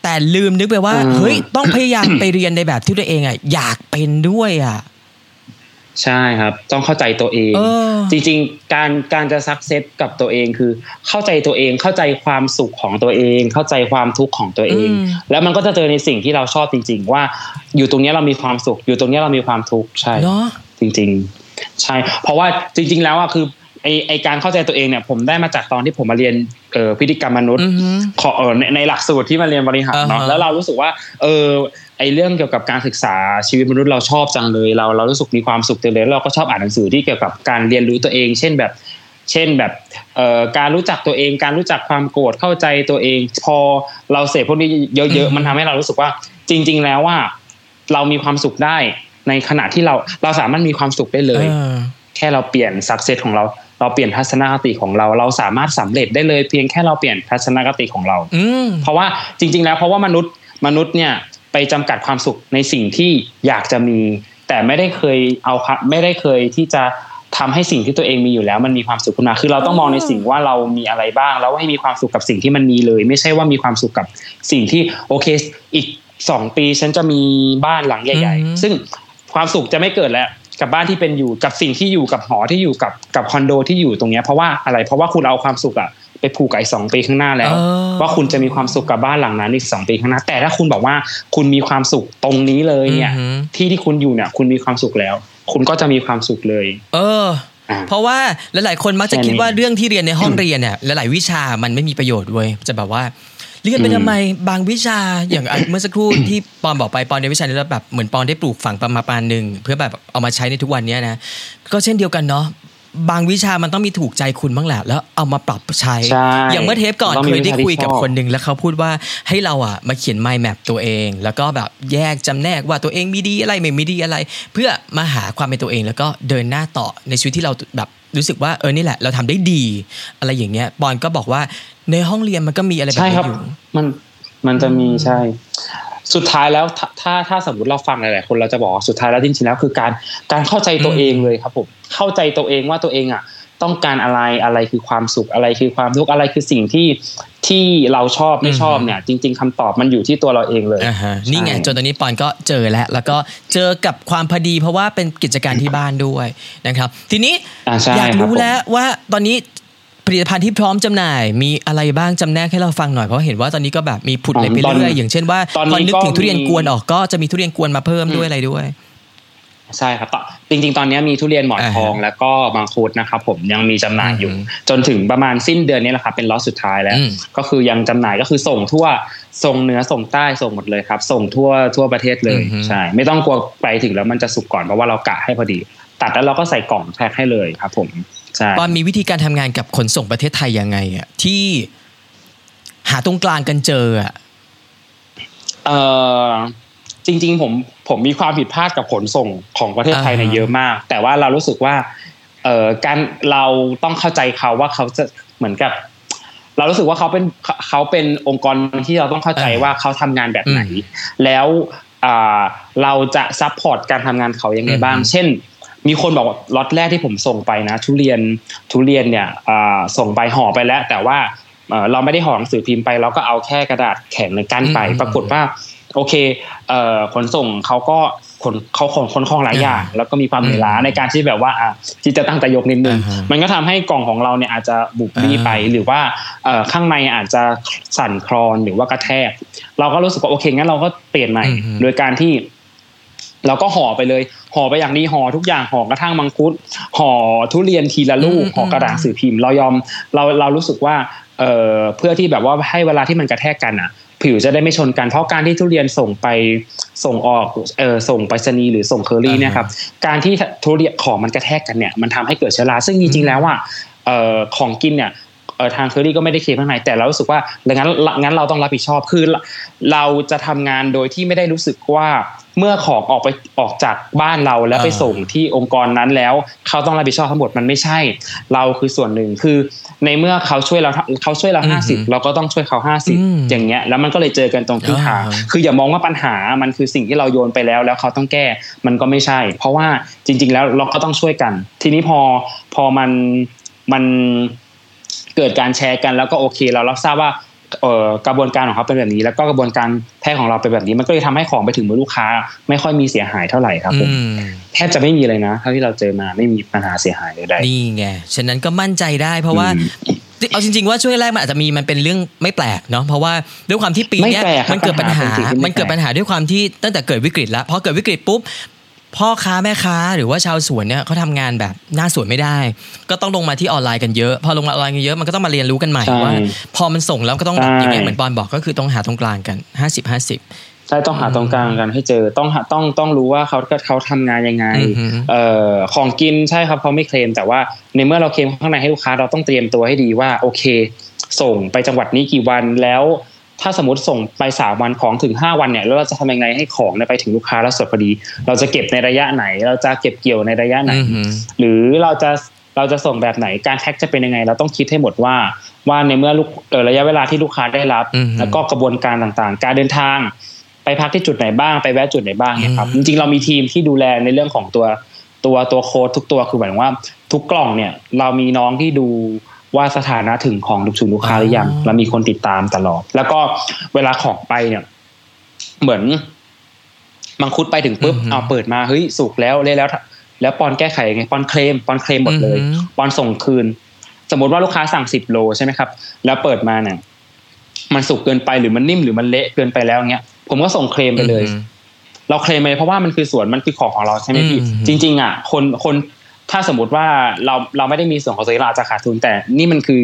แต่ลืมนึกไปว่าอืมเฮ้ยต้องพยายามไปเรียนในแบบที่ตัวเองอะอยากเป็นด้วยอะ ใช่ครับ ต้องเข้าใจตัวเองเออจริงๆ การการจะซักเซสกับตัวเองคือ เข้าใจตัวเองเข้าใจความสุขของตัวเอง เข้าใจความทุกข์ของตัวเองอืมแล้วมันก็จะเจอในสิ่งที่เราชอบจริง ๆ ว่า อยู่ตรงเนี้ยเรามีความสุข อยู่ตรงเนี้ยเรามีความทุกข์ใช่เนาะจริง ๆ ใช่ เพราะว่าจริง ๆ แล้วอะคือไอไอการเข้าใจตัวเองเนี่ยผมได้มาจากตอนที่ผมมาเรียนเอ่อพฤติกรรมมนุษย์อือหือขอเออในในหลักสูตรที่มาเรียนบริหารเนาะอ่าฮะแล้วเรารู้สึกว่าเออ ไอ้เรื่องเกี่ยวกับการศึกษาชีวิตมนุษย์เราชอบจังเลย เราเรารู้สึกมีความสุขจังเลยแล้วเราก็ชอบอ่านหนังสือที่เกี่ยวกับการเรียนรู้ตัวเอง เช่นแบบ เช่นแบบเอ่อการรู้จักตัวเอง การรู้จักความโกรธเข้าใจตัวเอง พอเราเสพพวกนี้เยอะๆมันทำให้เรารู้สึกว่า จริง ๆ แล้วว่า เรามีความสุขได้ในขณะที่เราเราสามารถมีความสุขได้เลยเออแค่เราเปลี่ยนสักเซสของเราเราเปลี่ยนทัศนคติของเรา เราสามารถสำเร็จได้เลย เพียงแค่เราเปลี่ยนทัศนคติของเราอืมเพราะว่าจริง ๆ แล้วเพราะว่ามนุษย์มนุษย์เนี่ย ไปจำกัดความสุขในสิ่งที่อยากจะมี แต่ไม่ได้เคยเอาครับไม่ได้เคยที่จะทำให้สิ่งที่ตัวเองมีอยู่แล้วมันมีความสุขขึ้นมาคือเราต้องมองในสิ่งว่าเรามีอะไรบ้าง แล้วให้มีความสุขกับสิ่งที่มันมีเลย ไม่ใช่ว่ามีความสุขกับสิ่งที่โอเคอีกสองปีฉันจะมีบ้านหลังใหญ่อืมๆซึ่งความสุขจะไม่เกิดแล้ว กับบ้านที่เป็นอยู่กับสิ่งที่อยู่กับหอที่อยู่กับกับคอนโดที่อยู่ตรงเนี้ยเพราะว่าอะไรเพราะว่าคุณเอาความสุขอะไปผูกกับไอ้สองปีข้างหน้าแล้วเออว่าคุณจะมีความสุขกับบ้านหลังนั้นอีกสองปีข้างหน้า แต่ถ้าคุณบอกว่าคุณมีความสุขตรงนี้เลยเนี่ยอือหือที่ที่คุณอยู่เนี่ย คุณมีความสุขแล้ว คุณก็จะมีความสุขเลย เอออ่าเพราะว่าหลายๆคนมักจะแค่นี้คิดว่าเรื่องที่เรียนในห้องเรียนเนี่ยหลายๆวิชามันไม่มีประโยชน์เว้ยจะแบบว่า เรียนไปอืมทำไมบางวิชาอย่างอะเมื่อสักครู่ที่ปอนบอกไปปอนในวิชานี้แล้วแบบเหมือนปอนได้ปลูกฝังประมาณปานหนึ่งเพื่อแบบเอามาใช้ในทุกวันเนี้ยนะก็เช่นเดียวกันเนาะ บางวิชามันต้องมีถูกใจคุณบ้างแหละแล้วเอามาปรับใช้ใช่อย่างเมื่อเทปก่อนต้องมีเคยได้คุยกับวิชาที่ชอบคนหนึ่งแล้วเขาพูดว่าให้เราอะมาเขียน mind map ตัวเอง แล้วก็แบบแยกจำแนกว่าตัวเองมีดีอะไรไม่มีดีอะไร เพื่อมาหาความเป็นตัวเอง แล้วก็เดินหน้าต่อในชีวิตที่เราแบบรู้สึกว่าเออนี่แหละ เราทำได้ดี อะไรอย่างเงี้ยปอนก็บอกว่าในห้องเรียนมันก็มีอะไรแบบใช่นี้ครับอยู่มันมันจะมีใช่ สุดท้ายแล้วถ้าถ้าถ้าสมมติเราฟังหลายๆคนเราจะบอกว่าสุดท้ายแล้วจริงๆแล้วคือการการเข้าใจตัวเองเลยครับผมเข้าใจตัวเองว่าตัวเองอะต้องการอะไรอะไรคือความสุขอะไรคือความทุกข์อะไรคือสิ่งที่ที่เราชอบไม่ชอบเนี่ย จริง ๆคำตอบมันอยู่ที่ตัวเราเองเลยอ่าฮะนี่ไงใช่จนตอนนี้ปอนก็เจอแล้วแล้วก็เจอกับความพอดีเพราะว่าเป็นกิจการที่บ้านด้วยนะครับ ทีนี้อ่าใช่อยากครับรู้ผมแล้วว่าตอนนี้ ผลิตภัณฑ์ที่พร้อมจำหน่าย มีอะไรบ้างจำแนกให้เราฟังหน่อยเพราะเห็นว่าตอนนี้ก็แบบมีผุดอะไรไปตอนเรื่อยอย่างเช่นว่าตอนพนี้อนึกถึงก็ทุเรียนมีกวนออกก็จะมีทุเรียนกวนมาเพิ่มด้วยอะไรด้วยใช่ครับตจริง ๆ ตอนนี้มีทุเรียนหมอนทองแล้วก็มังคุดนะครับผมยังมีจำหน่ายอยู่อืมจนถึงประมาณสิ้นเดือนนี้แหละครับเป็นล็อตสุดท้ายแล้วอืมก็คือยังจำหน่ายก็คือส่งทั่วส่งเหนือส่งใต้ส่งหมดเลยครับ ส่งทั่วทั่วประเทศเลยใช่ไม่ต้องกลัวไปถึงแล้วมันจะสุกก่อนเพราะว่าเรากะให้พอดี ตัดแล้วเราก็ใส่กล่องแพ็คให้เลยครับผมใช่ ปอนมีวิธีการทำงานกับขนส่งประเทศไทยยังไงอะที่หาตรงกลางกันเจออะเออจริง ๆ ผมผมมีความผิดพลาดกับขนส่งของประเทศไทยเนี่ยอ่าฮะเยอะมาก แต่ว่าเรารู้สึกว่าเอ่อการเราต้องเข้าใจเขาว่าเขาจะเหมือนกับ เรารู้สึกว่าเขาเป็นเขาเขาเป็นองค์กรที่เราต้องเข้าใจว่าเขาทำงานแบบไหน แล้วอ่าเราจะ support การทำงานเขายังไงบ้างอืมเช่น มีคนบอกว่าล็อตแรกที่ผมส่งไปนะ ทุเรียนทุเรียนเนี่ยอ่าส่งไปห่อไปแล้ว แต่ว่าเอ่อเราไม่ได้ห่อหนังสือพิมพ์ไป เราก็เอาแค่กระดาษแข็งในกั้นไปอืมปรากฏว่า โอเคเอ่อขนส่งเขาก็ขนเขาขนคนของหลายอย่างแล้วก็มีความเหนื่อยล้าในการที่แบบว่าอะที่จะตั้งใจยกนิดนึงอ่าฮะมันก็ทำให้กล่องของเราเนี่ยอาจจะบุบบี้ไปหรือว่าเอ่อข้างในอาจจะสั่นคลอนหรือว่ากระแทก เราก็รู้สึกว่าโอเคงั้นเราก็เปลี่ยนใหม่อืมโดยการที่ เราก็ห่อไปเลย ห่อไปอย่างดีห่อทุกอย่างห่อกระทั่งมังคุดห่อทุเรียนทีละลูกอืมห่อกระดาษหนังสือพิมพ์ เรายอมเราเรารู้สึกว่าเอ่อเพื่อที่แบบว่าให้เวลาที่มันกระแทกกันอะ ผิวจะได้ไม่ชนกันเพราะการที่ทุเรียนส่งไปส่งออกเออส่งไปรษณีย์หรือส่งเคอรี่เนี่ยครับการที่ทุเรียนของมันกระแทกกันเนี่ยมันทำให้เกิดเชื้อราซึ่งจริงๆแล้วอะเอ่อของกินเนี่ยเออ ทางเคอรี่ก็ไม่ได้เคลมข้างในแต่เรารู้สึกว่าดังนั้นงั้นเราต้องรับผิดชอบคือเราจะทำงานโดยที่ไม่ได้รู้สึกว่าเมื่อของออกไปออกจากบ้านเราแล้วไปส่งที่องค์กรนั้นแล้ว เขาต้องรับผิดชอบทั้งหมดมันไม่ใช่ เราคือส่วนหนึ่งคือ ในเมื่อเขาช่วยเราเขาช่วยเราห้าสิบเราก็ต้องช่วยเขาห้าสิบอย่างเงี้ยแล้วมันก็เลยเจอกันตรงที่ทางอ่าคืออย่ามองว่าปัญหามันคือสิ่งที่เราโยนไปแล้ว แล้วเขาต้องแก้มันก็ไม่ใช่ เพราะว่าจริง ๆ แล้วเราก็ต้องช่วยกัน ทีนี้พอพอมันมัน เกิดการแชร์กันแล้วก็โอเค เรารับทราบว่าเอ่อกระบวนการของเขาเป็นแบบนี้ แล้วก็กระบวนการแพทย์ของเราเป็นแบบนี้ มันก็เลยทำให้ของไปถึงมือลูกค้า ไม่ค่อยมีเสียหายเท่าไหร่ครับผมอืมแทบจะไม่มีเลยนะเท่าที่เราเจอมาไม่มีปัญหาเสียหายใดๆนี่ไงฉะนั้นก็มั่นใจได้ เพราะว่าเอาจริงๆว่าช่วงแรกมันอาจจะมีมันเป็นเรื่องไม่แปลกเนาะเพราะว่าด้วยความที่ปีเนี้ยไม่แปลกครับมันเกิดปัญหาปัญหาเป็นสิ่งที่ไม่มันเกิดแปลกปัญหาด้วยความที่ตั้งแต่เกิดวิกฤตแล้วพอเกิดวิกฤตปุ๊บ พ่อค้าแม่ค้าหรือว่าชาวสวนเนี่ยเขาทำงานแบบหน้าสวนไม่ได้ ก็ต้องลงมาที่ออนไลน์กันเยอะ พอลงมาออนไลน์กันเยอะมันก็ต้องมาเรียนรู้กันใหม่ใช่ว่า พอมันส่งแล้วก็ต้องใช่อย่างเงี้ยเหมือนปอนบอกก็คือต้องหาตรงกลางกัน50 50ใช่ช่ต้องหาตรงกลางกันให้เจอต้องหาต้องต้องรู้ว่าเขาเขาทำงานยังไงอือหือเอ่อของกินใช่ครับเขาไม่เคลมแต่ว่าในเมื่อเราเคลมข้างในให้ลูกค้าเราต้องเตรียมตัวให้ดีว่าโอเค ส่งไปจังหวัดนี้กี่วันแล้ว ถ้าสมมติส่งไปสามวันของถึงห้าวันเนี่ยแล้วเราจะทำยังไงให้ของเนี่ยไปถึงลูกค้าแล้วสดพอดี เราจะเก็บในระยะไหน เราจะเก็บเกี่ยวในระยะไหนอือหือหรือเราจะเราจะส่งแบบไหนการแท็กจะเป็นยังไง เราต้องคิดให้หมดว่า ว่าในเมื่อลูกเอ่อระยะเวลาที่ลูกค้าได้รับอือฮึแล้วก็กระบวนการต่างๆ การเดินทาง ไปพักที่จุดไหนบ้างไปแวะจุดไหนบ้างเนี่ยครับอืจมริงๆเรามีทีมที่ดูแลในเรื่องของตัวตัวตัวโค้ดทุกตัวคือหมายถึงว่า ทุกกล่องเนี่ย เรามีน้องที่ดู ว่าสถานะถึงของถึงลูกค้าหรือยังเรามีคนติดตามตลอด แล้วก็เวลาของไปเนี่ย เหมือนมังคุดไปถึงปุ๊บอือฮึเอาเปิดมาเฮ้ยสุกแล้วเลยแล้ว แล้วปอนแก้ไขยังไงปอนเคลมปอนเคลมหมดเลยอือหือปอนส่งคืน สมมติว่าลูกค้าสั่งสิบโลใช่ไหมครับ แล้วเปิดมาเนี่ยมันสุกเกินไปหรือมันนิ่มหรือมันเละเกินไปแล้วเงี้ยผมก็ส่งเคลมไปเลยอือหือเราเคลมไปเพราะว่ามันคือส่วนมันคือของของเราใช่ไหมพี่อืมจริง ๆ อะ คนคน ถ้าสมมติว่าเราเราไม่ได้มีส่วนของตัวเองเราอาจจะขาดทุน แต่นี่มันคือ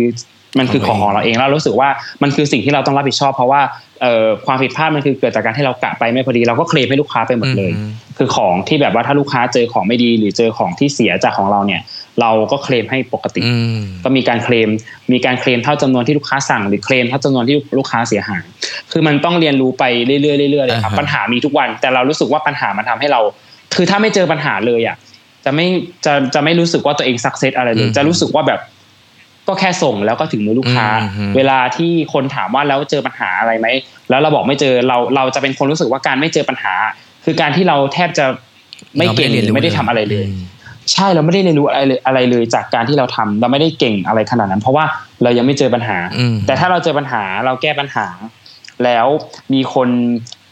มันคือของของเราเองแล้วเรารู้สึกว่ามันคือสิ่งที่เราต้องรับผิดชอบ เพราะว่าเอ่อความผิดพลาดมันคือเกิดจากการที่เรากะไปไม่พอดีเราก็เคลมให้ลูกค้าไปหมดเลยอืมคือของที่แบบว่าถ้าลูกค้าเจอของไม่ดี หรือเจอของที่เสียจากของเราเนี่ย เราก็เคลมให้ปกติอืมก็มีการเคลมมีการเคลมเท่าจำนวนที่ลูกค้าสั่ง หรือเคลมเท่าจำนวนที่ลูกค้าเสียหายคือมันต้องเรียนรู้ไปเรื่อยๆเรื่อยๆเลยครับอ่าฮะปัญหามีทุกวัน แต่เรารู้สึกว่าปัญหามันทำให้เรา คือถ้าไม่เจอปัญหาเลยอะ จะไม่จะจะไม่รู้สึกว่าตัวเองสักเซสอะไรเลย จะรู้สึกว่าแบบก็แค่ส่งแล้วก็ถึงมือลูกค้าอืมเวลาที่คนถามว่าแล้วเจอปัญหาอะไรไหมแล้วเราบอกไม่เจอเราเราจะเป็นคนรู้สึกว่าการไม่เจอปัญหา คือการที่เราแทบจะไม่เก่งหรือไม่ได้ทำอะไรเลยมใช่เราไม่ได้เรียนรู้อะไรเลยอะไรเลยจากการที่เราทำเราไม่ได้เก่งอะไรขนาดนั้น เพราะว่าเรายังไม่เจอปัญหาอืมแต่ถ้าเราเจอปัญหาเราแก้ปัญหา แล้วมีคน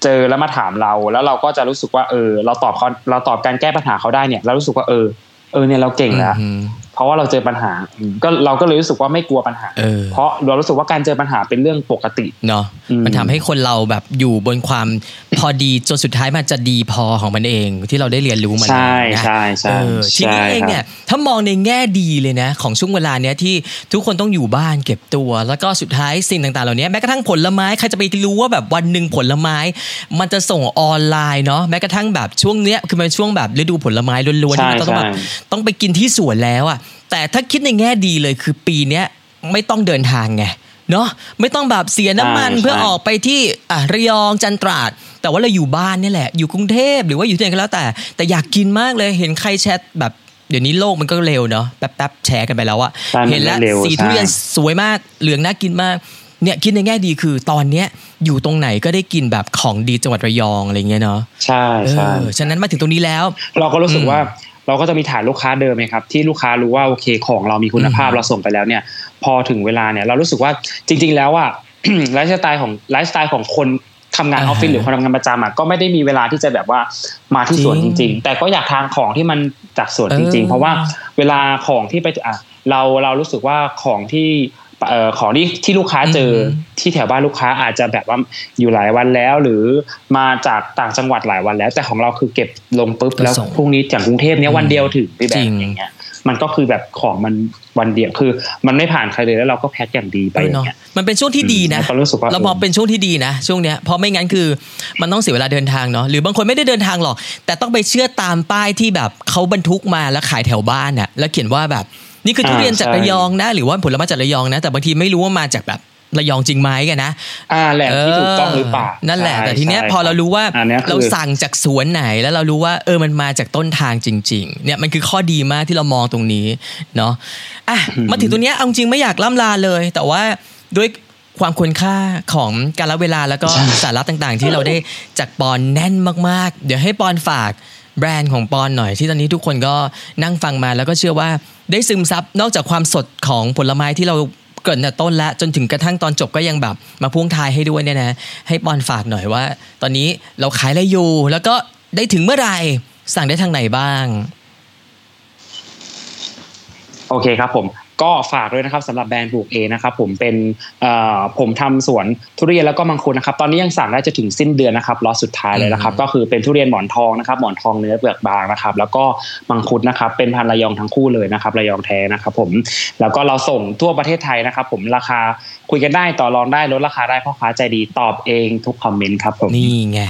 เจอแล้วมาถามเรา แล้วเราก็จะรู้สึกว่าเออ เราตอบเขาเราตอบการแก้ปัญหาเขาได้เนี่ย เรารู้สึกว่าเออ เออเนี่ยเราเก่งแล้ว เพราะว่าเราเจอปัญหาอืมก็เราก็เลยรู้สึกว่าไม่กลัวปัญหาเออเพราะเรารู้สึกว่าการเจอปัญหาเป็นเรื่องปกติเนาะอืมมันทำให้คนเราแบบอยู่บนความพอดีจนสุดท้ายมันจะดีพอของมันเอง ที่เราได้เรียนรู้มันใช่นะใช่ใช่เออทีนี้ใช่เองเนี่ยครับถ้ามองในแง่ดีเลยนะ ของช่วงเวลาเนี้ยที่ทุกคนต้องอยู่บ้านเก็บตัว แล้วก็สุดท้ายสิ่งต่างๆเหล่านี้แม้กระทั่งผลไม้ใครจะไปรู้ว่าแบบวันหนึ่งผลไม้ มันจะส่งออนไลน์เนาะแม้กระทั่งแบบช่วงเนี้ยคือมันช่วงแบบฤดูผลไม้ล้วนๆที่มันต้องแบบใช่ใช่ต้องไปกินที่สวนแล้วอะ แต่ถ้าคิดในแง่ดีเลยคือปีเนี้ยไม่ต้องเดินทางไงเนาะไม่ต้องแบบเสียน้ำมันใช่เพื่อใช่ออกไปที่อะระยองจันทราด แต่ว่าเราอยู่บ้านนี่แหละ อยู่กรุงเทพหรือว่าอยู่ที่ไหนก็แล้วแต่ แต่อยากกินมากเลยเห็นใครแชทแบบเดี๋ยวนี้โลกมันก็เร็วเนาะแป๊บๆแชร์กันไปแล้วอะใช่มันเห็นแล้วเร็วสีใช่ทุเรียนสวยมากเหลืองน่ากินมากเนี่ยคิดในแง่ดีคือตอนเนี้ยอยู่ตรงไหนก็ได้กินแบบของดีจังหวัดระยองอะไรเงี้ยเนาะใช่ใช่เออฉะนั้นมาถึงตรงนี้แล้ว เราก็รู้สึกอืมว่า เราก็จะมีฐานลูกค้าเดิมไหมครับที่ลูกค้ารู้ว่าโอเคของเรามีคุณภาพอืมเราส่งไปแล้วเนี่ย พอถึงเวลาเนี่ยเรารู้สึกว่าจริง ๆ แล้วอะไลฟ์สไตล์ของไลฟ์สไตล์ของคนทำงานออฟฟิศหรือคนทำงานประจำอะก็ไม่ได้มีเวลาที่จะแบบว่ามาที่สวนจจริงริง ๆ แต่ก็อยากทานของที่มันจากสวนจริงเออๆเพราะว่าเวลาของที่ไปอะเราเรารู้สึกว่าของที่ เอ่อของที่ที่ลูกค้าเจอออฮึที่แถวบ้านลูกค้าอาจจะแบบว่าอยู่หลายวันแล้ว หรือมาจากต่างจังหวัดหลายวันแล้ว แต่ของเราคือเก็บลงปุ๊บก็แล้วส่งพรุ่งนี้จากกรุงเทพเนี้ยวันเดียวถึงพี่แบจริบงอย่างเงี้ยมันก็คือแบบของมันวันเดียวคือ มันไม่ผ่านใครเลยแล้วเราก็แพ็คอย่างดีไปเอออย่าเนาะงเงี้ยมันเป็นช่วงที่ดีนะอืมแล้วก็รู้สึกว่าเรามองเป็นช่วงที่ดีนะ ช่วงเนี้ยเพราะไม่งั้นคือมันต้องเสียเวลาเดินทางเนาะหรือบางคนไม่ได้เดินทางหรอกแต่ต้องไปเชื่อตามป้ายที่แบบเขาบรรทุกมาแล้วขายแถวบ้านน่ะแล้วเขียนว่าแบบ นี่คือทุเรียนจากระยองนะ หรือว่าผลไม้จากระยองนะ แต่บางทีไม่รู้ว่ามาจากแบบระยองจริงไหมกันนะอ่าแหล่งที่ถูกต้องหรือเปล่านั่นแหละใช่แต่ทีเนี้ยใช่พอเรารู้ว่าอันเนี้ยคือเราสั่งจากสวนไหนแล้วเรารู้ว่าเออมันมาจากต้นทางจริง ๆ เนี่ยมันคือข้อดีมากที่เรามองตรงนี้เนาะอะมาถึงตรงเนี้ยเอาจริงไม่อยากล่ำลาเลย แต่ว่าด้วยความคุณค่าของการละเวลาแล้วก็สาระต่างๆ ที่เราได้จากปอนแน่นมากๆ เดี๋ยวให้ปอนฝากแบรนด์ของปอนหน่อยที่ตอนนี้ทุกคนก็นั่งฟังมาแล้วก็เชื่อว่า ได้ซึมซับนอกจากความสดของผลไม้ที่เราเกิดแต่ต้นแล้วจนถึงกระทั่งตอนจบก็ยังแบบมาพ่วงทายให้ด้วยเนี่ยนะ ให้ปอนฝากหน่อยว่า ตอนนี้เราขายอะไรอยู่ แล้วก็ได้ถึงเมื่อไหร่สั่งได้ทางไหนบ้าง โอเคครับผม ก็ฝากด้วยนะครับสำหรับแบรนด์ปลูกเอนะครับผมเป็นเอ่อผมทำสวนทุเรียนแล้วก็มังคุดนะครับตอนนี้ยังสั่งได้จะถึงสิ้นเดือนนะครับล็อตสุดท้ายเลยนะครับอืมก็คือเป็นทุเรียนหมอนทองนะครับหมอนทองเนื้อเปลือกบางนะครับแล้วก็มังคุดนะครับเป็นพันธุ์ระยองทั้งคู่เลยนะครับระยองแท้นะครับผมแล้วก็เราส่งทั่วประเทศไทยนะครับผมราคาคุยกันได้ต่อรองได้ลดราคาได้พ่อค้าใจดีตอบเองทุกคอมเมนต์ครับผมนี่ไง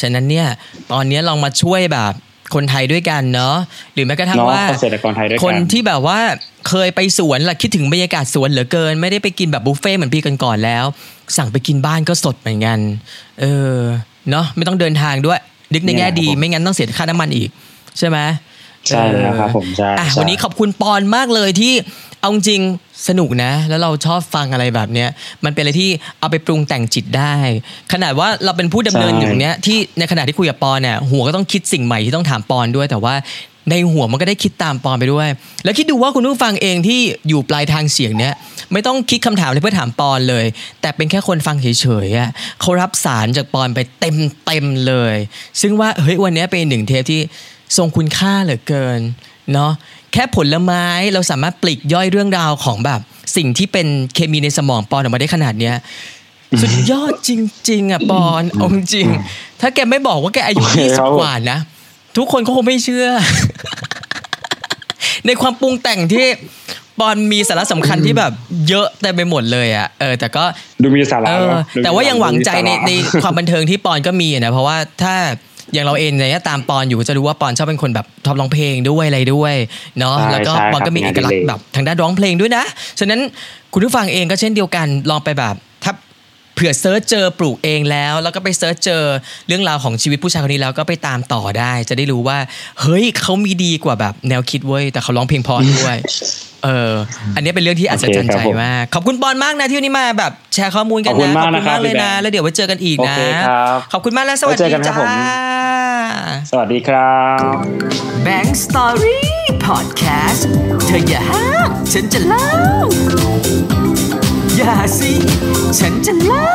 ฉะนั้นเนี่ยตอนนี้ลองมาช่วยแบบ คนไทยด้วยกันเนาะหรือแม้กระทั่งเนาะว่าเกษตรกรไทยด้วยคกันนที่แบบว่าเคยไปสวนล่ะคิดถึงบรรยากาศสวนเหลือเกิน ไม่ได้ไปกินแบบบุฟเฟ่ต์เหมือนพี่กันก่อนๆแล้ว สั่งไปกินบ้านก็สดเหมือนกัน เออเนาะไม่ต้องเดินทางด้วยนึกในแง่ดี ไม่งั้นต้องเสียค่าน้ำมันอีก ใช่ไหม ใช่แล้วครับผมใช่อะใช่วันนี้ขอบคุณปอนมากเลยที่เอาจริงสนุกนะ แล้วเราชอบฟังอะไรแบบเนี้ยมันเป็นอะไรที่เอาไปปรุงแต่งจิตได้ ขนาดว่าเราเป็นผู้ดำเนินอยู่ตรงเนี้ยที่ในขณะที่คุยกับปอนเนี่ยหัวก็ต้องคิดสิ่งใหม่ที่ต้องถามปอนด้วย แต่ว่าในหัวมันก็ได้คิดตามปอนไปด้วย แล้วคิดดูว่าคุณผู้ฟังเองที่อยู่ปลายทางเสียงเนี้ยไม่ต้องคิดคำถามเลยเพื่อถามปอนเลย แต่เป็นแค่คนฟังเฉยๆอะเขารับสารจากปอนไปเต็มเต็มๆเลย ซึ่งว่าเฮ้ยวันเนี้ยเป็นหนึ่งเทปที่ ทรงคุณค่าเหลือเกินเนาะแค่ผลไม้เราสามารถปลีกย่อยเรื่องราวของแบบ สิ่งที่เป็นเคมีในสมองปอนออกมาได้ขนาดเนี้ยสุดยอดจริง ๆอะปอนเอาจริงๆถ้าแกไม่บอกว่าแกอายุโอเคยี่สิครับบกว่านะ ทุกคนก็คงไม่เชื่อ ในความปรุงแต่งที่ปอนมีสาระสำคัญที่แบบเยอะเต็มไปหมดเลยอะเออแต่ก็ดูมีสาระเออเนอะดูมีแต่ว่ายังหวังใจในดูมีสาระในความบันเทิงที่ปอนก็มีนะเพราะว่าถ้า อย่างเราเองเนี่ยตามปอนอยู่ก็จะรู้ว่าปอนชอบเป็นคนแบบชอบร้องเพลงด้วยอะไรด้วยเนาะใช่แล้วก็ใช่ปอนก็มีคเอรับกลักษณ์งานอดิเรกแบบทางด้านร้องเพลงด้วยนะฉะนั้นคุณผู้ฟังเองก็เช่นเดียวกันลองไปแบบถ้า เผื่อ search เจอปลูกเองแล้ว แล้วก็ไป search เจอเรื่องราวของชีวิตผู้ชายคนนี้แล้วก็ไปตามต่อได้ จะได้รู้ว่า เฮ้ยเขามีดีกว่าแบบแนวคิดเว้ยแต่เขาร้องเพลงเพราะด้วยเอออันนี้เป็นเรื่องที่อัศจรรย์ใจโอเคครับผมมาก ขอบคุณปอนมากนะที่วันนี้มาแบบแชร์ข้อมูลกันขอบคุณนะมากนะครับเลยพี่แบงค์นะแล้วเดี๋ยวไว้เจอกันอีกนะโอเคครับขอบคุณมากและสวัสไว้เจอกันจ้าผมสวัสดีครับ Bank Story Podcast เธออย่าห้ามฉันจะเล่า อย่าสิ ฉันจะเล่า